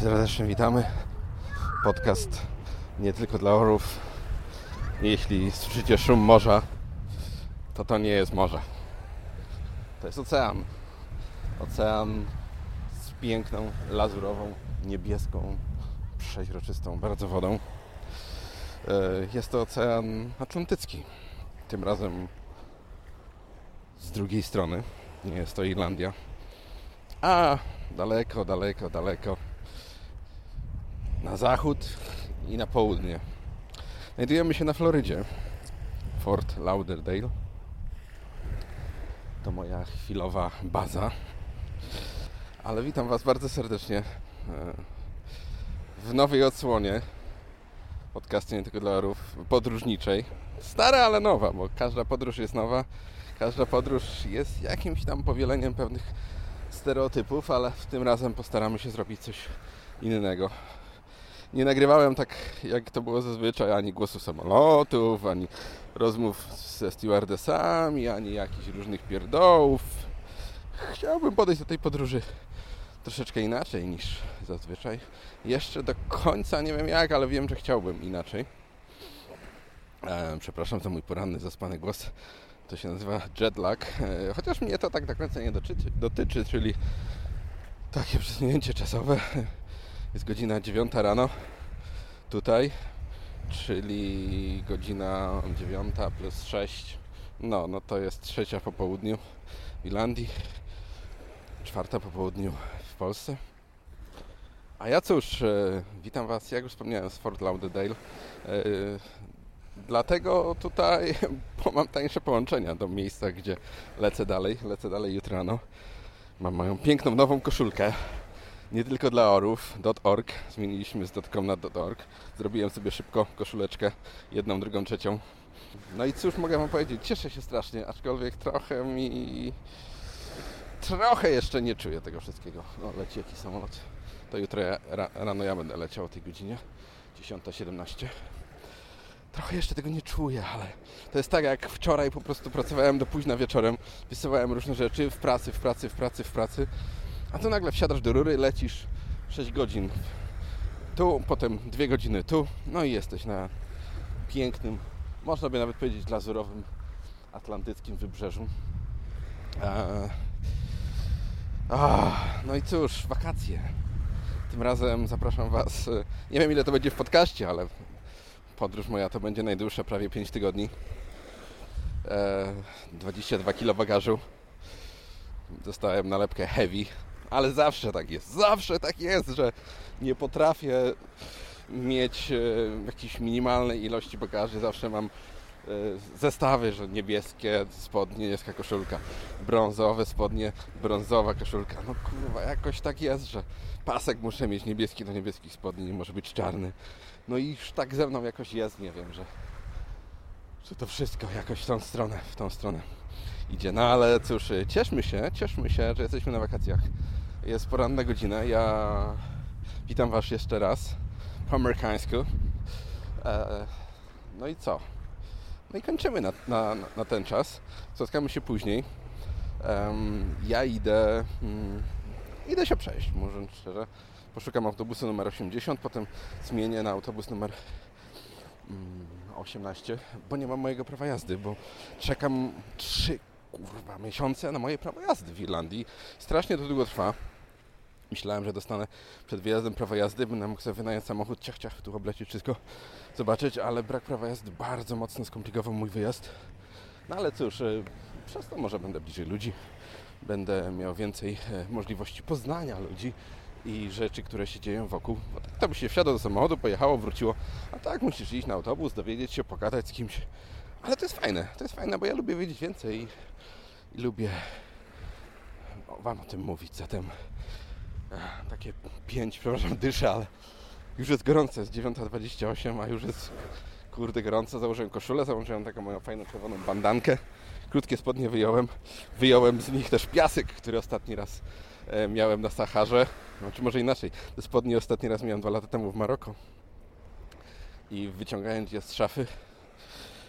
Serdecznie witamy. Podcast nie tylko dla orów. Jeśli słyszycie szum morza, to to nie jest morze. To jest ocean. Ocean z piękną, lazurową, niebieską, przeźroczystą bardzo wodą. E, Jest to ocean atlantycki. Tym razem z drugiej strony. Nie jest to Irlandia. A daleko, daleko, daleko na zachód i na południe. Znajdujemy się na Florydzie. Fort Lauderdale. To moja chwilowa baza. Ale witam Was bardzo serdecznie e, w nowej odsłonie podcastu nie tylko dla orów podróżniczej. Stara, ale nowa, bo każda podróż jest nowa. Każda podróż jest jakimś tam powieleniem pewnych stereotypów, ale w tym razem postaramy się zrobić coś innego. Nie nagrywałem tak, jak to było zazwyczaj, ani głosu samolotów, ani rozmów ze stewardessami, ani jakichś różnych pierdołów. Chciałbym podejść do tej podróży troszeczkę inaczej niż zazwyczaj. Jeszcze do końca nie wiem jak, ale wiem, że chciałbym inaczej. E, przepraszam za mój poranny, zaspany głos. To się nazywa jetlag. E, chociaż mnie to tak do końca nie dotyczy, dotyczy czyli takie przesunięcie czasowe. Jest godzina 9 rano tutaj, czyli godzina 9 plus 6. No, no to jest trzecia po południu w Irlandii, czwarta po południu w Polsce. A ja cóż, e, witam Was, jak już wspomniałem, z Fort Lauderdale. E, Dlatego tutaj, bo mam tańsze połączenia do miejsca, gdzie lecę dalej. Lecę dalej jutro rano. Mam moją piękną nową koszulkę. Nie tylko dla orów. .org. Zmieniliśmy z .com na .org. Zrobiłem sobie szybko koszuleczkę. Jedną, drugą, trzecią. No i cóż mogę Wam powiedzieć? Cieszę się strasznie, aczkolwiek trochę mi... Trochę jeszcze nie czuję tego wszystkiego. No, leci jakiś samolot. To jutro ja, ra, rano ja będę leciał o tej godzinie. 10.17 trochę jeszcze tego nie czuję, ale to jest tak jak wczoraj po prostu pracowałem do późna wieczorem, wysyłałem różne rzeczy w pracy, w pracy, w pracy, w pracy, a tu nagle wsiadasz do rury, lecisz 6 godzin tu, potem 2 godziny tu, no i jesteś na pięknym, można by nawet powiedzieć lazurowym, atlantyckim wybrzeżu. Eee, ah, no i cóż, wakacje. Tym razem zapraszam Was, e, nie wiem ile to będzie w podcaście, ale podróż moja to będzie najdłuższa, prawie 5 tygodni. E, 22 kg bagażu. Dostałem nalepkę heavy, ale zawsze tak jest. Zawsze tak jest, że nie potrafię mieć e, jakiejś minimalnej ilości bagaży. Zawsze mam e, zestawy, że niebieskie spodnie, niebieska koszulka, brązowe spodnie, brązowa koszulka. No kurwa, jakoś tak jest, że pasek muszę mieć niebieski do niebieskich spodni, nie może być czarny. No i już tak ze mną jakoś jest, nie wiem, że, że to wszystko jakoś w tą stronę, w tą stronę idzie. No ale cóż, cieszmy się, cieszmy się, że jesteśmy na wakacjach. Jest poranna godzina, ja witam Was jeszcze raz po amerykańsku. E, no i co? No i kończymy na, na, na ten czas. Spotkamy się później. Ja idę, um, idę się przejść, mówiąc szczerze. Poszukam autobusu numer 80, potem zmienię na autobus numer 18, bo nie mam mojego prawa jazdy, bo czekam 3 kurwa miesiące na moje prawo jazdy w Irlandii. Strasznie to długo trwa. Myślałem, że dostanę przed wyjazdem prawo jazdy, będę mógł sobie wynająć samochód, ciach, ciach, tu oblecieć wszystko, zobaczyć, ale brak prawa jazdy bardzo mocno skomplikował mój wyjazd. No ale cóż, e, przez to może będę bliżej ludzi, będę miał więcej e, możliwości poznania ludzi i rzeczy, które się dzieją wokół. Bo tak to by się wsiadło do samochodu, pojechało, wróciło, a tak musisz iść na autobus, dowiedzieć się, pogadać z kimś. Ale to jest fajne, to jest fajne, bo ja lubię wiedzieć więcej i, i lubię Wam o tym mówić, zatem Ech, takie pięć, przepraszam, dyszę, ale już jest gorąco, jest 9.28, a już jest kurde gorąco. Założyłem koszulę, założyłem taką moją fajną czerwoną bandankę. Krótkie spodnie wyjąłem. Wyjąłem z nich też piasek, który ostatni raz e, miałem na Saharze. Znaczy może inaczej. Te spodnie ostatni raz miałem dwa lata temu w Maroko. I wyciągając je z szafy,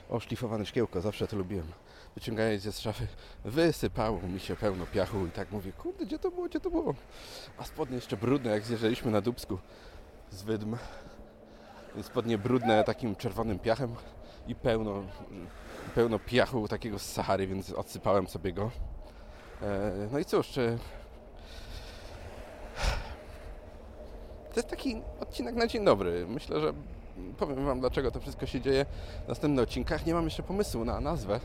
o, szlifowane szkiełko, zawsze to lubiłem. wyciągając je z szafy, wysypało mi się pełno piachu i tak mówię, kurde, gdzie to było, gdzie to było? A spodnie jeszcze brudne, jak zjeżdżaliśmy na Dubsku z Wydm. Spodnie brudne takim czerwonym piachem i pełno, pełno piachu takiego z Sahary, więc odsypałem sobie go. E, no i cóż, czy... To jest taki odcinek na dzień dobry. Myślę, że powiem Wam, dlaczego to wszystko się dzieje w następnych odcinkach. Nie mam jeszcze pomysłu na nazwę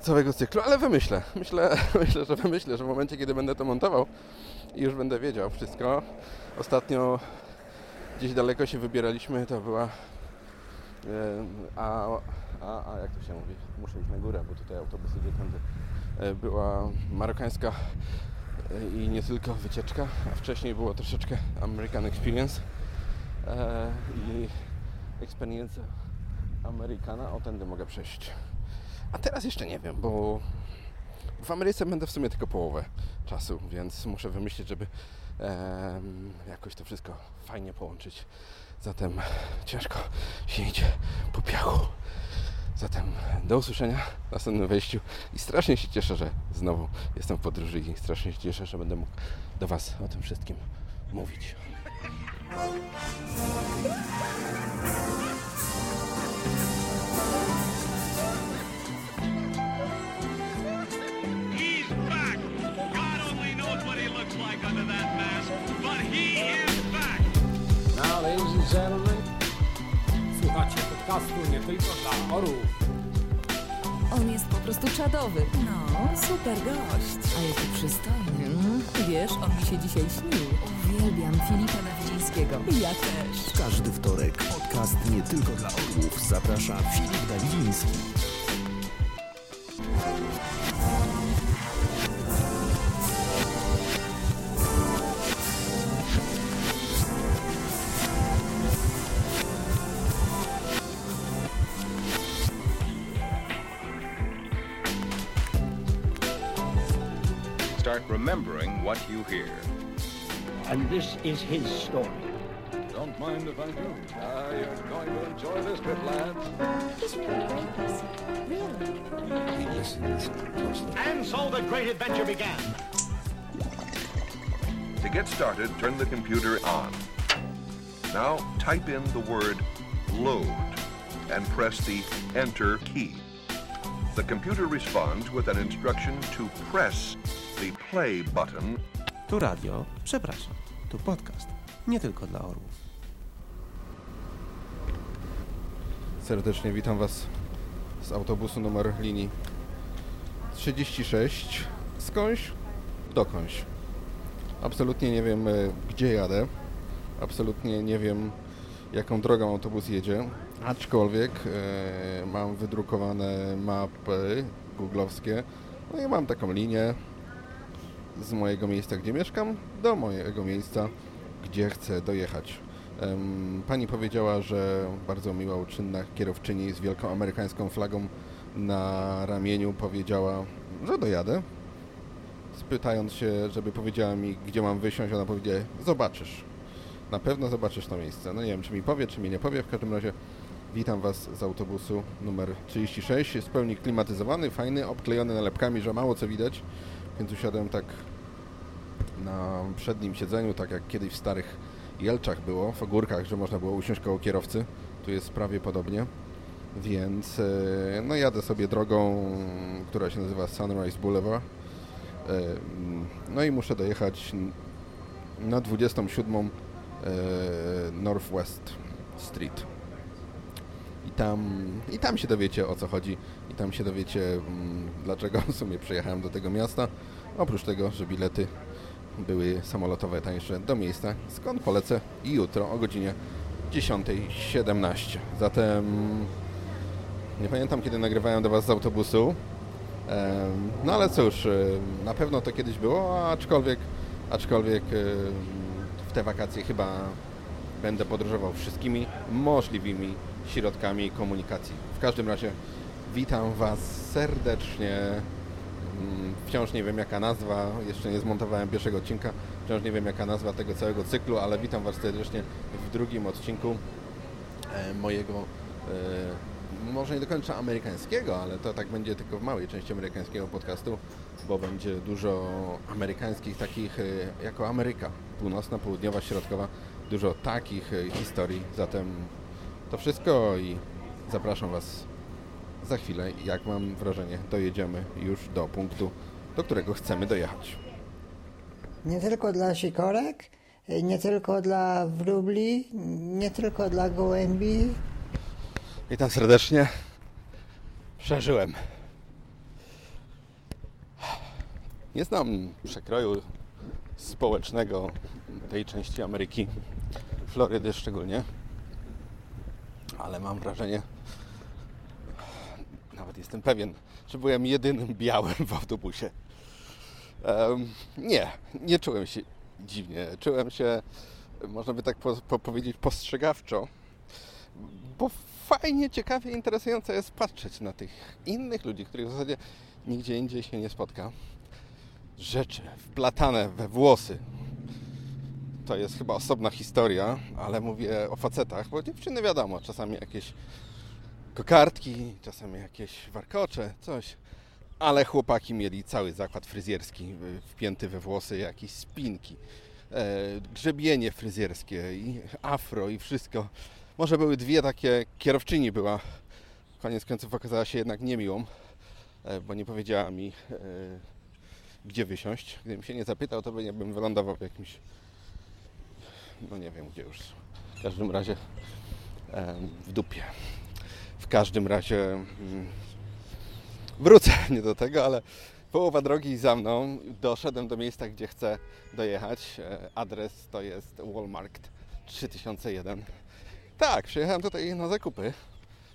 całego cyklu, ale wymyślę. Myślę, myślę, że wymyślę, że w momencie, kiedy będę to montował i już będę wiedział wszystko. Ostatnio gdzieś daleko się wybieraliśmy, to była a, a, a jak to się mówi? Muszę iść na górę, bo tutaj autobus idzie tędy. E, była marokańska e, i nie tylko wycieczka, a wcześniej było troszeczkę American Experience e, i Experience Americana. O, tędy mogę przejść. A teraz jeszcze nie wiem, bo w Ameryce będę w sumie tylko połowę czasu, więc muszę wymyślić, żeby jakoś to wszystko fajnie połączyć. Zatem ciężko się idzie po piachu. Zatem do usłyszenia w następnym wejściu i strasznie się cieszę, że znowu jestem w podróży i strasznie się cieszę, że będę mógł do Was o tym wszystkim mówić. Podcastu nie tylko dla orłów. On jest po prostu czadowy. No, super gość. A jaki przystojny. Mm, wiesz, on mi się dzisiaj śnił. Uwielbiam Filipa Dawidzińskiego. Ja też. Każdy wtorek podcast nie tylko dla orłów zaprasza Filip Dawidziński. What you hear. And this is his story. Don't mind if I do. I'm going to enjoy this bit, lads. He's really great, this. Really. He listens closely. And so the great adventure began. To get started, turn the computer on. Now type in the word load and press the enter key. The computer responds with an instruction to press the play button. Tu radio, przepraszam, tu podcast, nie tylko dla orłów. Serdecznie witam Was z autobusu numer linii 36. Skądś? Dokądś. Absolutnie nie wiem, e, gdzie jadę. Absolutnie nie wiem, jaką drogą autobus jedzie. Aczkolwiek e, mam wydrukowane mapy googlowskie. No i mam taką linię z mojego miejsca, gdzie mieszkam, do mojego miejsca, gdzie chcę dojechać. Pani powiedziała, że bardzo miła, uczynna kierowczyni z wielką amerykańską flagą na ramieniu powiedziała, że dojadę. Spytając się, żeby powiedziała mi, gdzie mam wysiąść, ona powiedziała, zobaczysz. Na pewno zobaczysz to miejsce. No nie wiem, czy mi powie, czy mi nie powie. W każdym razie witam Was z autobusu numer 36. Jest w pełni klimatyzowany, fajny, obklejony nalepkami, że mało co widać. Więc usiadłem tak na przednim siedzeniu, tak jak kiedyś w starych Jelczach było, w Ogórkach, że można było usiąść koło kierowcy. Tu jest prawie podobnie. Więc e, no jadę sobie drogą, która się nazywa Sunrise Boulevard. E, No i muszę dojechać na 27 e, Northwest Street. I tam, I tam się dowiecie o co chodzi i tam się dowiecie mm, dlaczego w sumie przyjechałem do tego miasta. Oprócz tego, że bilety były samolotowe tańsze do miejsca, skąd polecę jutro o godzinie 10.17. Zatem nie pamiętam kiedy nagrywałem do Was z autobusu. No ale cóż, na pewno to kiedyś było, aczkolwiek, aczkolwiek w te wakacje chyba będę podróżował wszystkimi możliwymi środkami komunikacji. W każdym razie witam Was serdecznie. Mm, Wciąż nie wiem jaka nazwa, jeszcze nie zmontowałem pierwszego odcinka, wciąż nie wiem jaka nazwa tego całego cyklu, ale witam Was serdecznie w drugim odcinku e, mojego, e, może nie do końca amerykańskiego, ale to tak będzie tylko w małej części amerykańskiego podcastu, bo będzie dużo amerykańskich takich y, jako Ameryka, północna, południowa, środkowa, dużo takich historii. Zatem to wszystko i zapraszam Was za chwilę, jak mam wrażenie, dojedziemy już do punktu, do którego chcemy dojechać. Nie tylko dla sikorek, nie tylko dla wróbli, nie tylko dla gołębi. Witam serdecznie. Przeżyłem. Nie znam przekroju społecznego tej części Ameryki, Florydy szczególnie, ale mam wrażenie, nawet jestem pewien, że byłem jedynym białym w autobusie. Um, nie, nie czułem się dziwnie. Czułem się, można by tak po, po powiedzieć, postrzegawczo, bo fajnie, ciekawie, interesujące jest patrzeć na tych innych ludzi, których w zasadzie nigdzie indziej się nie spotka. Rzeczy wplatane we włosy. To jest chyba osobna historia, ale mówię o facetach, bo dziewczyny wiadomo, czasami jakieś kokardki, czasami jakieś warkocze, coś. Ale chłopaki mieli cały zakład fryzjerski wpięty we włosy, jakieś spinki, e, grzebienie fryzjerskie i afro i wszystko. Może były dwie takie, kierowczyni była, koniec końców okazała się jednak niemiłą, e, bo nie powiedziała mi, e, gdzie wysiąść. Gdybym się nie zapytał, to bym wylądował w jakimś, no nie wiem gdzie już, w każdym razie e, w dupie. W każdym razie mm, wrócę nie do tego, ale połowa drogi za mną. Doszedłem do miejsca, gdzie chcę dojechać. Adres to jest Walmart 3001. Tak, przyjechałem tutaj na zakupy.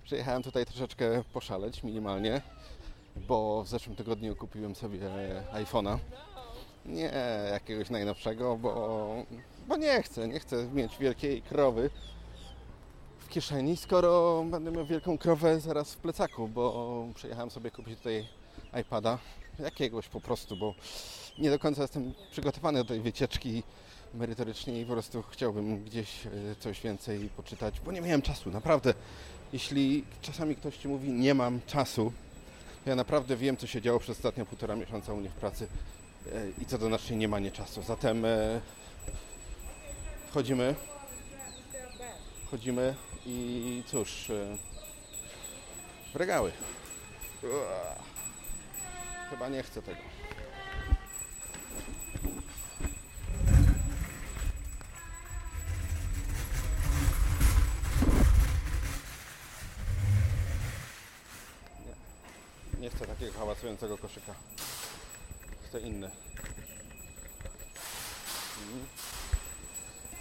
Przyjechałem tutaj troszeczkę poszaleć minimalnie, bo w zeszłym tygodniu kupiłem sobie iPhone'a. Nie jakiegoś najnowszego, bo, bo nie chcę, nie chcę mieć wielkiej krowy w kieszeni, skoro będę miał wielką krowę zaraz w plecaku, bo przyjechałem sobie kupić tutaj iPada, jakiegoś po prostu, bo nie do końca jestem przygotowany do tej wycieczki merytorycznie i po prostu chciałbym gdzieś e, coś więcej poczytać, bo nie miałem czasu, naprawdę. Jeśli czasami ktoś Ci mówi, nie mam czasu, ja naprawdę wiem, co się działo przez ostatnie półtora miesiąca u mnie w pracy i co do znaczy nie ma nie czasu. Zatem e, wchodzimy, wchodzimy i cóż, w regały. Chyba nie chcę tego. Nie, nie chcę takiego hałasującego koszyka.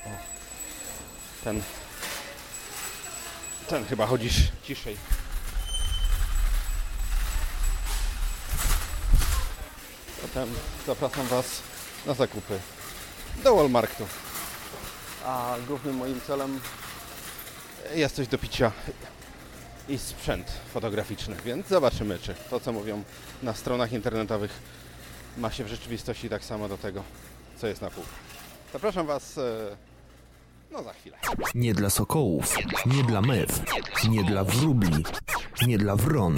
O. Ten. Ten chyba chodzisz ciszej. Potem zapraszam Was na zakupy do Walmartu. A głównym moim celem jest coś do picia i sprzęt fotograficzny, więc zobaczymy, czy to, co mówią na stronach internetowych, ma się w rzeczywistości tak samo do tego, co jest na pół. Zapraszam Was e, no za chwilę. Nie dla sokołów, nie dla mew, nie dla wróbli, nie dla wron.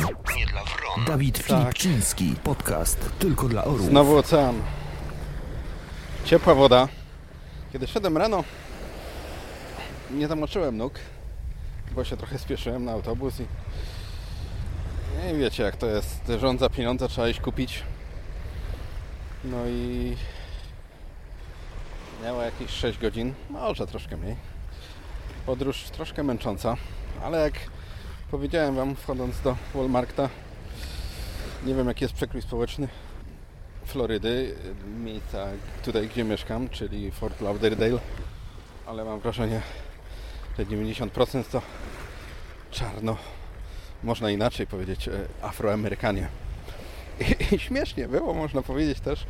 Dawid Filipczyński, podcast tylko dla orłów. Znowu ocean. Ciepła woda. Kiedy szedłem rano, nie zamoczyłem nóg, bo się trochę spieszyłem na autobus i nie wiecie jak to jest. Rząd za pieniądze trzeba iść kupić. No i miała jakieś 6 godzin, może troszkę mniej. Podróż troszkę męcząca, ale jak powiedziałem Wam wchodząc do Walmarta, nie wiem jaki jest przekrój społeczny Florydy, miejsca tutaj gdzie mieszkam, czyli Fort Lauderdale, ale mam wrażenie, że 90% to czarno, można inaczej powiedzieć, e, afroamerykanie. I, śmiesznie było, można powiedzieć też,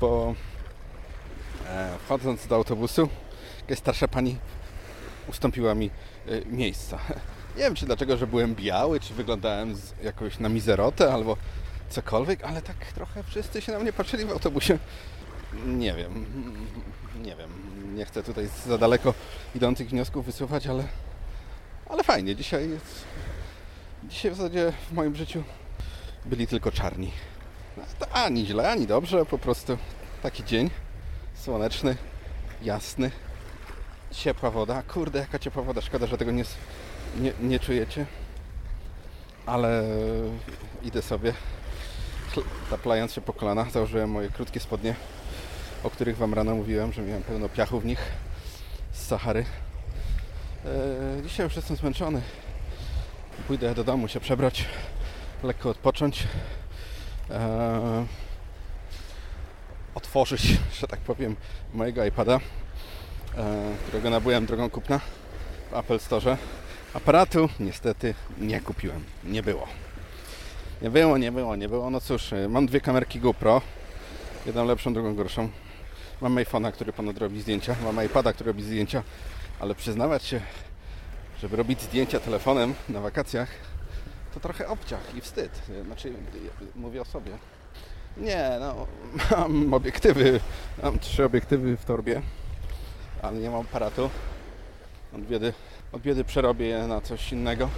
bo e, wchodząc do autobusu, jakaś starsza pani ustąpiła mi e, miejsca. Nie wiem, czy dlaczego, że byłem biały, czy wyglądałem jakoś na mizerotę, albo cokolwiek, ale tak trochę wszyscy się na mnie patrzyli w autobusie. Nie wiem, nie wiem. Nie chcę tutaj za daleko idących wniosków wysuwać, ale, ale fajnie. Dzisiaj jest Dzisiaj w zasadzie w moim życiu byli tylko czarni. No, ani źle, ani dobrze, po prostu taki dzień słoneczny, jasny, ciepła woda. Kurde, jaka ciepła woda, szkoda, że tego nie, nie, nie czujecie. Ale idę sobie, taplając się po kolana, założyłem moje krótkie spodnie, o których Wam rano mówiłem, że miałem pełno piachu w nich z Sahary. E, dzisiaj już jestem zmęczony. Pójdę do domu się przebrać, lekko odpocząć, e, otworzyć, że tak powiem, mojego iPada, e, którego nabyłem drogą kupna w Apple Store. Aparatu niestety nie kupiłem, nie było. Nie było, nie było, nie było. No cóż, e, mam dwie kamerki GoPro, jedną lepszą, drugą gorszą. Mam iPhone'a, który ponad robi zdjęcia, mam iPada, który robi zdjęcia, ale przyznawać się, żeby robić zdjęcia telefonem na wakacjach, to trochę obciach i wstyd. Znaczy, mówię o sobie. Nie, no, mam obiektywy, mam trzy obiektywy w torbie, ale nie mam aparatu. Od biedy, od biedy przerobię je na coś innego.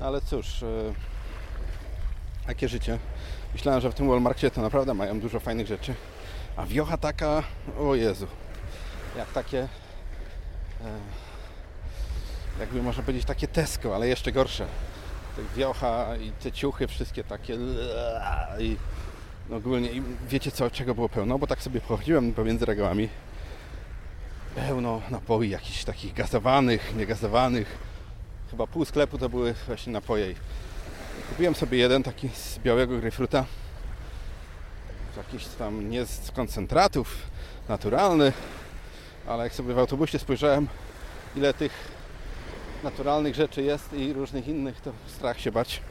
Ale cóż, e, jakie życie. Myślałem, że w tym Walmartie to naprawdę mają dużo fajnych rzeczy. A wiocha taka, o Jezu, jak takie, e, jakby można powiedzieć takie Tesco, ale jeszcze gorsze. Wiocha i te ciuchy wszystkie takie i no ogólnie i wiecie co, czego było pełno, bo tak sobie pochodziłem pomiędzy regałami. Pełno napoi jakichś takich gazowanych, niegazowanych. Chyba pół sklepu to były właśnie napoje. Kupiłem sobie jeden taki z białego grejpfruta. Jakiś tam nie z koncentratów, naturalny. Ale jak sobie w autobusie spojrzałem, ile tych naturalnych rzeczy jest i różnych innych, to strach się bać.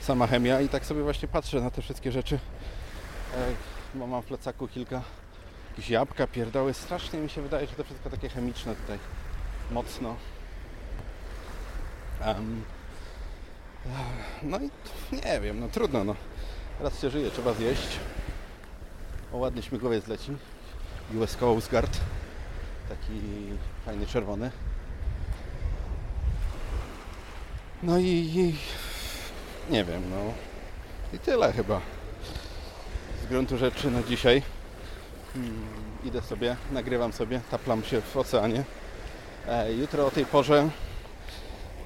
Sama chemia i tak sobie właśnie patrzę na te wszystkie rzeczy. E, mam w plecaku kilka jakieś jabłka, pierdoły. Strasznie mi się wydaje, że to wszystko takie chemiczne tutaj. Mocno. Em, no i nie wiem, no trudno, no. Raz się żyje, trzeba zjeść. O, ładny śmigłowiec leci. US Coast Guard. Taki fajny, czerwony. No i, i nie wiem, no i tyle chyba z gruntu rzeczy na dzisiaj. Hmm, idę sobie, nagrywam sobie, taplam się w oceanie. E, jutro o tej porze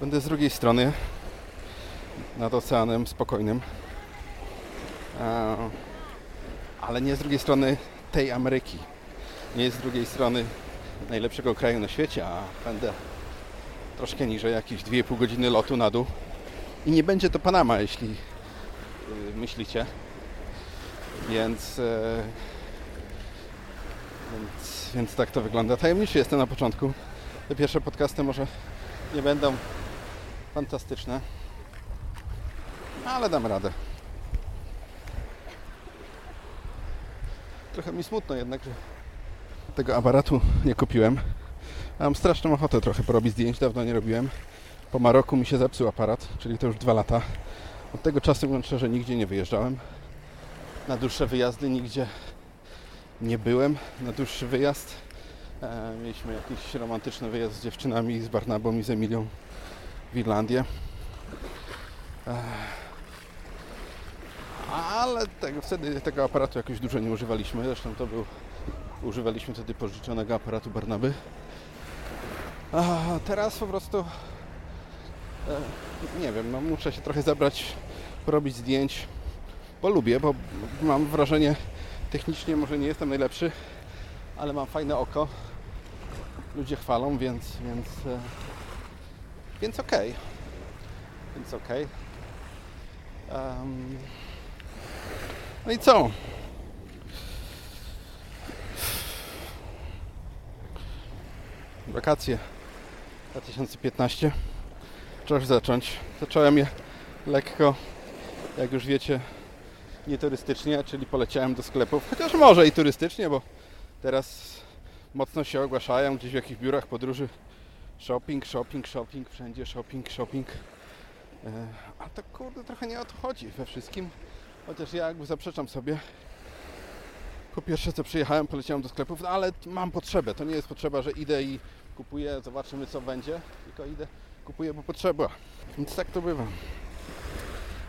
będę z drugiej strony nad oceanem spokojnym. E, ale nie z drugiej strony tej Ameryki. Nie z drugiej strony najlepszego kraju na świecie, a będę troszkę niżej, jakieś 2,5 godziny lotu na dół. I nie będzie to Panama, jeśli yy, myślicie. Więc, yy, więc, więc tak to wygląda. Tajemniczy jestem na początku. Te pierwsze podcasty może nie będą fantastyczne, ale dam radę. Trochę mi smutno jednak, że tego aparatu nie kupiłem. Mam straszną ochotę trochę porobić zdjęć, dawno nie robiłem. Po Maroku mi się zepsuł aparat, czyli to już dwa lata. Od tego czasu, mówiąc szczerze, nigdzie nie wyjeżdżałem. Na dłuższe wyjazdy nigdzie nie byłem. Na dłuższy wyjazd e, mieliśmy jakiś romantyczny wyjazd z dziewczynami, z Barnabą i z Emilią w Irlandię. E, ale tego, wtedy tego aparatu jakoś dużo nie używaliśmy. Zresztą to był używaliśmy wtedy pożyczonego aparatu Barnaby. Teraz po prostu e, nie wiem, no muszę się trochę zabrać, porobić zdjęć, bo lubię, bo mam wrażenie, technicznie może nie jestem najlepszy, ale mam fajne oko. Ludzie chwalą, więc więc e, więc okej. Więc okej. Em, no i co? wakacje 2015 trzeba już zacząć. Zacząłem je lekko, jak już wiecie, nie turystycznie, czyli poleciałem do sklepów, chociaż może i turystycznie, bo teraz mocno się ogłaszają gdzieś w jakichś biurach podróży shopping, shopping, shopping, wszędzie shopping, shopping. E, A to kurde trochę nie o to chodzi we wszystkim, chociaż ja jakby zaprzeczam sobie. Po pierwsze co przyjechałem, poleciałem do sklepów, no ale mam potrzebę. To nie jest potrzeba, że idę i kupuję, zobaczymy co będzie, tylko idę, kupuję, bo potrzeba. Więc tak to bywa.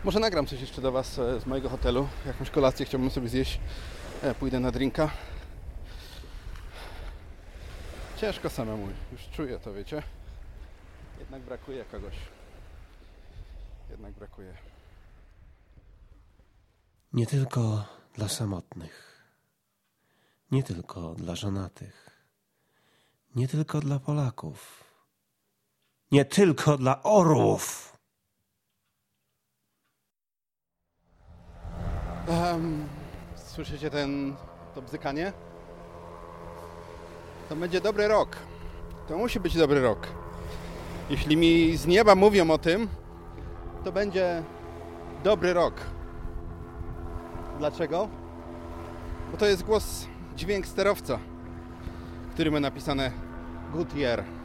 Może nagram coś jeszcze do Was e, z mojego hotelu. Jakąś kolację chciałbym sobie zjeść. E, pójdę na drinka. Ciężko samemu, już czuję to, wiecie. Jednak brakuje kogoś. Jednak brakuje. Nie tylko dla samotnych, nie tylko dla żonatych, nie tylko dla Polaków, nie tylko dla orłów. Um, słyszycie ten, to bzykanie? To będzie dobry rok. To musi być dobry rok. Jeśli mi z nieba mówią o tym, to będzie dobry rok. Dlaczego? Bo to jest głos, dźwięk sterowca, który ma napisane Gutierrez.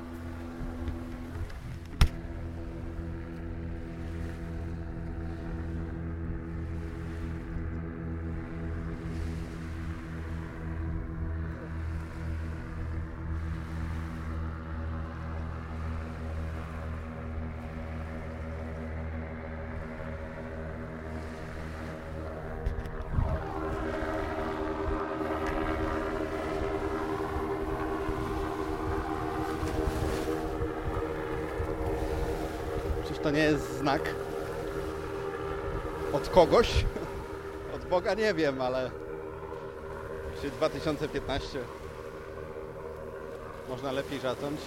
To nie jest znak od kogoś? Od Boga nie wiem, ale czy 2015 można lepiej zacząć.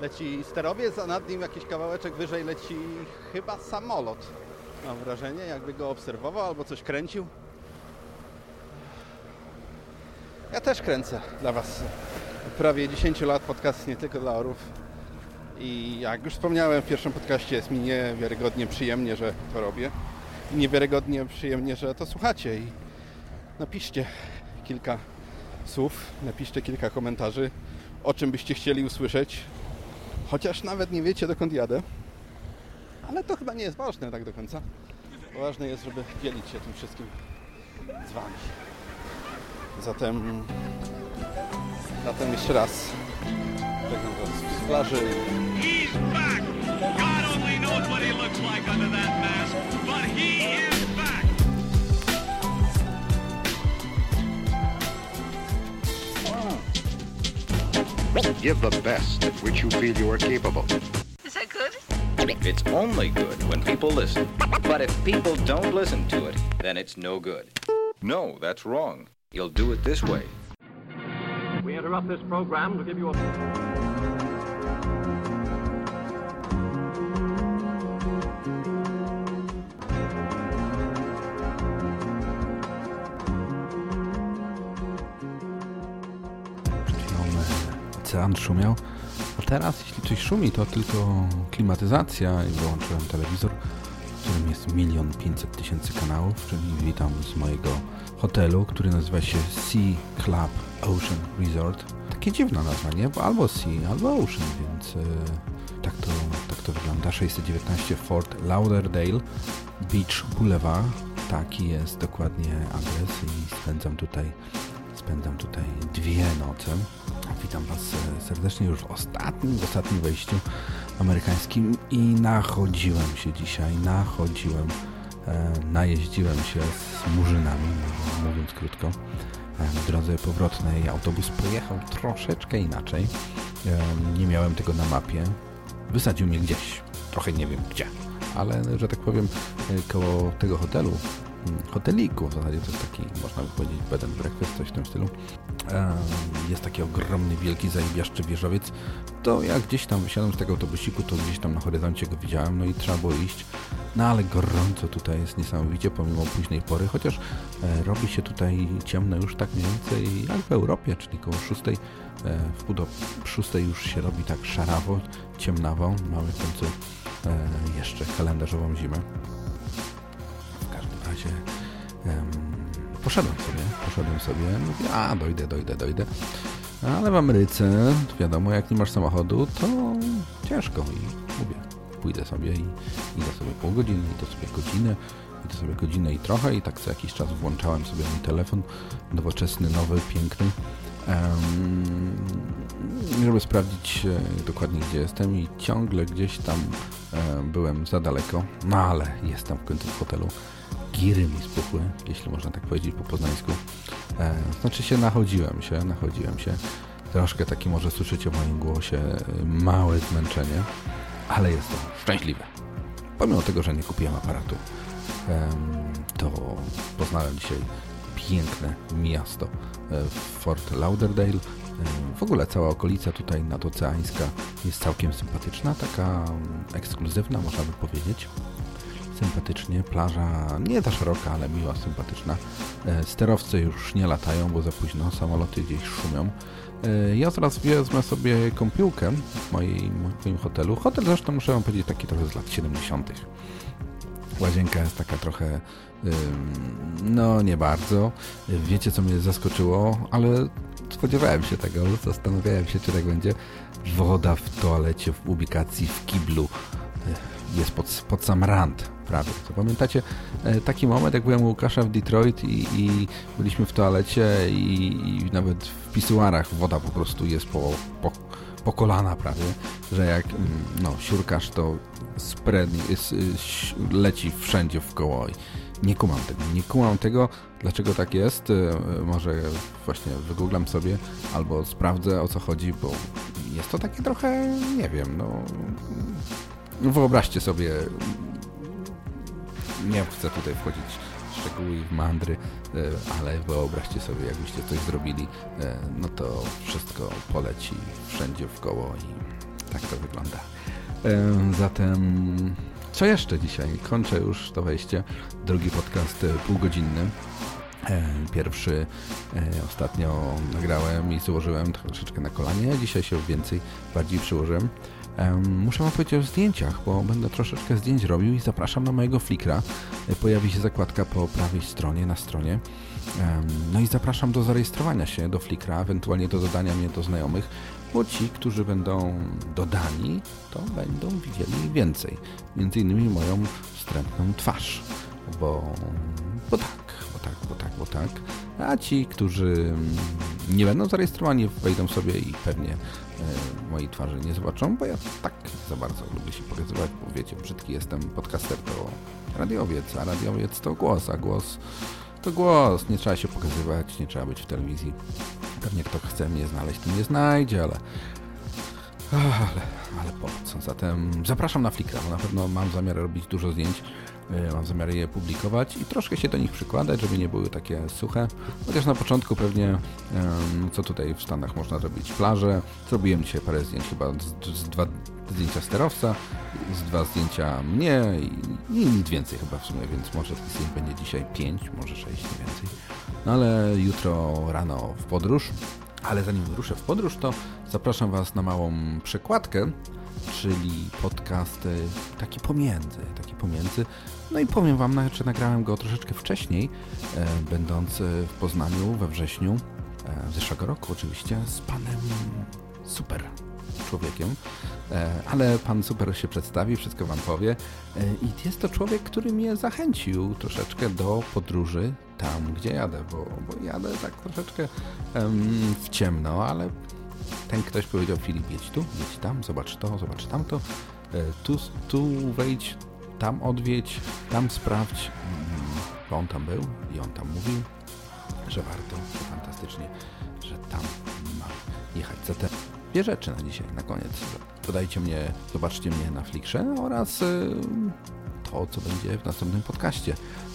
Leci sterowiec, a nad nim jakiś kawałeczek wyżej leci chyba samolot. Mam wrażenie, jakby go obserwował albo coś kręcił. Ja też kręcę dla Was prawie 10 lat podcast nie tylko dla orów. I jak już wspomniałem w pierwszym podcaście, jest mi niewiarygodnie przyjemnie, że to robię. I niewiarygodnie przyjemnie, że to słuchacie. I napiszcie kilka słów, napiszcie kilka komentarzy, o czym byście chcieli usłyszeć. Chociaż nawet nie wiecie, dokąd jadę. Ale to chyba nie jest ważne tak do końca. Ważne jest, żeby dzielić się tym wszystkim z Wami. Zatem, zatem jeszcze raz żegnam Was z plaży. He's back! God only knows what he looks like under that mask, but he is back! Give the best of which you feel you are capable. Is that good? It's only good when people listen. But if people don't listen to it, then it's no good. No, that's wrong. You'll do it this way. Interrupt this program to give you a. Ocean szumiał, a teraz jeśli coś szumi, to tylko klimatyzacja i wyłączyłem telewizor, w którym jest milion pięćset tysięcy kanałów, czyli witam z mojego hotelu, który nazywa się Sea Club Ocean Resort. Takie dziwna nazwa, nie? Bo albo Sea, albo Ocean, więc yy, tak, to, tak to wygląda. 619 Fort Lauderdale Beach Boulevard. Taki jest dokładnie adres i spędzam tutaj spędzam tutaj dwie noce. Witam Was serdecznie już w ostatnim, ostatnim wejściu amerykańskim i nachodziłem się dzisiaj, nachodziłem, e, najeździłem się z murzynami, mówiąc krótko. E, w drodze powrotnej autobus pojechał troszeczkę inaczej. E, nie miałem tego na mapie. Wysadził mnie gdzieś, trochę nie wiem gdzie, ale że tak powiem e, koło tego hotelu hoteliku, w zasadzie to jest taki, można by powiedzieć, bed and breakfast, coś w tym stylu. Jest taki ogromny, wielki, zajebiaszczy wieżowiec. To jak gdzieś tam wysiadłem z tego autobusiku, to gdzieś tam na horyzoncie go widziałem, no i trzeba było iść. No ale gorąco tutaj jest niesamowicie, pomimo późnej pory, chociaż e, robi się tutaj ciemno już tak mniej więcej jak w Europie, czyli koło 6, e, w pół do 6 już się robi tak szarawo, ciemnawo. Mamy w końcu e, jeszcze kalendarzową zimę um, poszedłem sobie, poszedłem sobie, mówię, a dojdę, dojdę, dojdę. Ale w Ameryce, wiadomo, jak nie masz samochodu, to ciężko i mówię, pójdę sobie i idę sobie pół godziny, idę sobie godzinę, idę sobie godzinę i trochę i tak co jakiś czas włączałem sobie mój telefon, nowoczesny, nowy, piękny, um, żeby sprawdzić e, dokładnie gdzie jestem i ciągle gdzieś tam e, byłem za daleko, no ale jestem w końcu w hotelu. Giry mi spuchły, jeśli można tak powiedzieć po poznańsku. E, znaczy się nachodziłem się, nachodziłem się. Troszkę taki może słyszycie w moim głosie małe zmęczenie, ale jestem szczęśliwy. Pomimo tego, że nie kupiłem aparatu, to poznałem dzisiaj piękne miasto Fort Lauderdale. W ogóle cała okolica tutaj nadoceańska jest całkiem sympatyczna, taka ekskluzywna można by powiedzieć. Sympatycznie, plaża nie ta szeroka, ale miła, sympatyczna. Sterowce już nie latają, bo za późno, samoloty gdzieś szumią. Ja zaraz wezmę sobie kąpiłkę w, mojej, w moim hotelu. Hotel zresztą muszę wam powiedzieć taki trochę z lat 70. Łazienka jest taka trochę, no nie bardzo. Wiecie co mnie zaskoczyło, ale spodziewałem się tego, zastanawiałem się czy tak będzie. Woda w toalecie, w ubikacji, w kiblu jest pod, pod sam rand prawie. To pamiętacie taki moment, jak byłem u Łukasza w Detroit i, i byliśmy w toalecie i, i, nawet w pisuarach woda po prostu jest po, po, po kolana prawie, że jak no, siurkasz to spread, leci wszędzie w koło. Nie kumam tego, nie kumam tego, dlaczego tak jest. Może właśnie wygooglam sobie albo sprawdzę o co chodzi, bo jest to takie trochę, nie wiem, no wyobraźcie sobie nie chcę tutaj wchodzić w szczegóły i w mandry, ale wyobraźcie sobie, jakbyście coś zrobili, no to wszystko poleci wszędzie w koło i tak to wygląda. Zatem co jeszcze dzisiaj? Kończę już to wejście. Drugi podcast półgodzinny. Pierwszy ostatnio nagrałem i złożyłem troszeczkę na kolanie. Dzisiaj się więcej, bardziej przyłożyłem. Muszę wam powiedzieć o zdjęciach, bo będę troszeczkę zdjęć robił i zapraszam na mojego Flickra. Pojawi się zakładka po prawej stronie, na stronie. No i zapraszam do zarejestrowania się do Flickra, ewentualnie do dodania mnie do znajomych, bo ci, którzy będą dodani, to będą widzieli więcej. Między innymi moją wstrętną twarz, bo, bo tak, bo tak, bo tak, bo tak. A ci, którzy nie będą zarejestrowani, wejdą sobie i pewnie e, mojej twarzy nie zobaczą, bo ja tak za bardzo lubię się pokazywać, bo wiecie, brzydki jestem, podcaster to radiowiec, a radiowiec to głos, a głos to głos, nie trzeba się pokazywać, nie trzeba być w telewizji. Pewnie kto chce mnie znaleźć, to nie znajdzie, ale... Ale, ale po co? Zatem zapraszam na Flickra, bo na pewno mam zamiar robić dużo zdjęć. Mam zamiar je publikować i troszkę się do nich przykładać, żeby nie były takie suche. Chociaż na początku pewnie, co tutaj w Stanach można zrobić, plaże. Zrobiłem dzisiaj parę zdjęć, chyba z, z dwa zdjęcia sterowca, z dwa zdjęcia mnie i, i nic więcej chyba w sumie, więc może zdjęć będzie dzisiaj pięć, może sześć, nie więcej. No ale jutro rano w podróż. Ale zanim ruszę w podróż, to zapraszam Was na małą przekładkę, czyli podcast taki pomiędzy, taki pomiędzy. No i powiem Wam, że nagrałem go troszeczkę wcześniej, e, będąc w Poznaniu we wrześniu e, zeszłego roku oczywiście z panem Super człowiekiem, e, ale pan super się przedstawi, wszystko wam powie i jest to człowiek, który mnie zachęcił troszeczkę do podróży tam, gdzie jadę, bo, bo jadę tak troszeczkę w ciemno, ale ten ktoś powiedział, Filip, jedź tu, jedź tam, zobacz to, zobacz tamto, tu, tu wejdź, tam odwiedź, tam sprawdź, bo on tam był i on tam mówił, że warto, że fantastycznie, że tam ma jechać. Zatem dwie rzeczy na dzisiaj, na koniec. Podajcie mnie, zobaczcie mnie na Flickrze oraz y, to, co będzie w następnym podcaście,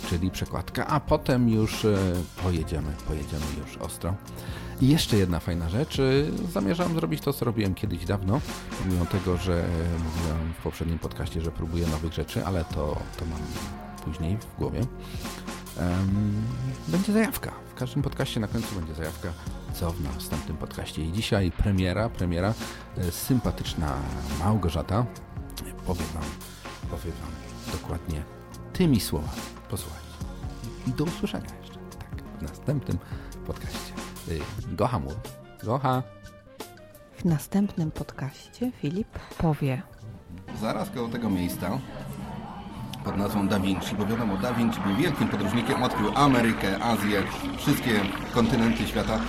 czyli przekładka, a potem już y, pojedziemy, pojedziemy już ostro. I jeszcze jedna fajna rzecz. Zamierzam zrobić to, co robiłem kiedyś dawno, mimo tego, że mówiłem w poprzednim podcaście, że próbuję nowych rzeczy, ale to, to mam później w głowie. Będzie zajawka. W każdym podcaście na końcu będzie zajawka, co w następnym podcaście. I dzisiaj premiera, premiera, sympatyczna Małgorzata. Powiem wam, powiem wam dokładnie tymi słowami. Posłuchajcie. I do usłyszenia jeszcze. Tak, w następnym podcaście. Gocha mów. Gocha. W następnym podcaście Filip powie. Zaraz koło tego miejsca pod nazwą Da Vinci, bo wiadomo, Da Vinci był wielkim podróżnikiem, odkrył Amerykę, Azję, wszystkie kontynenty świata.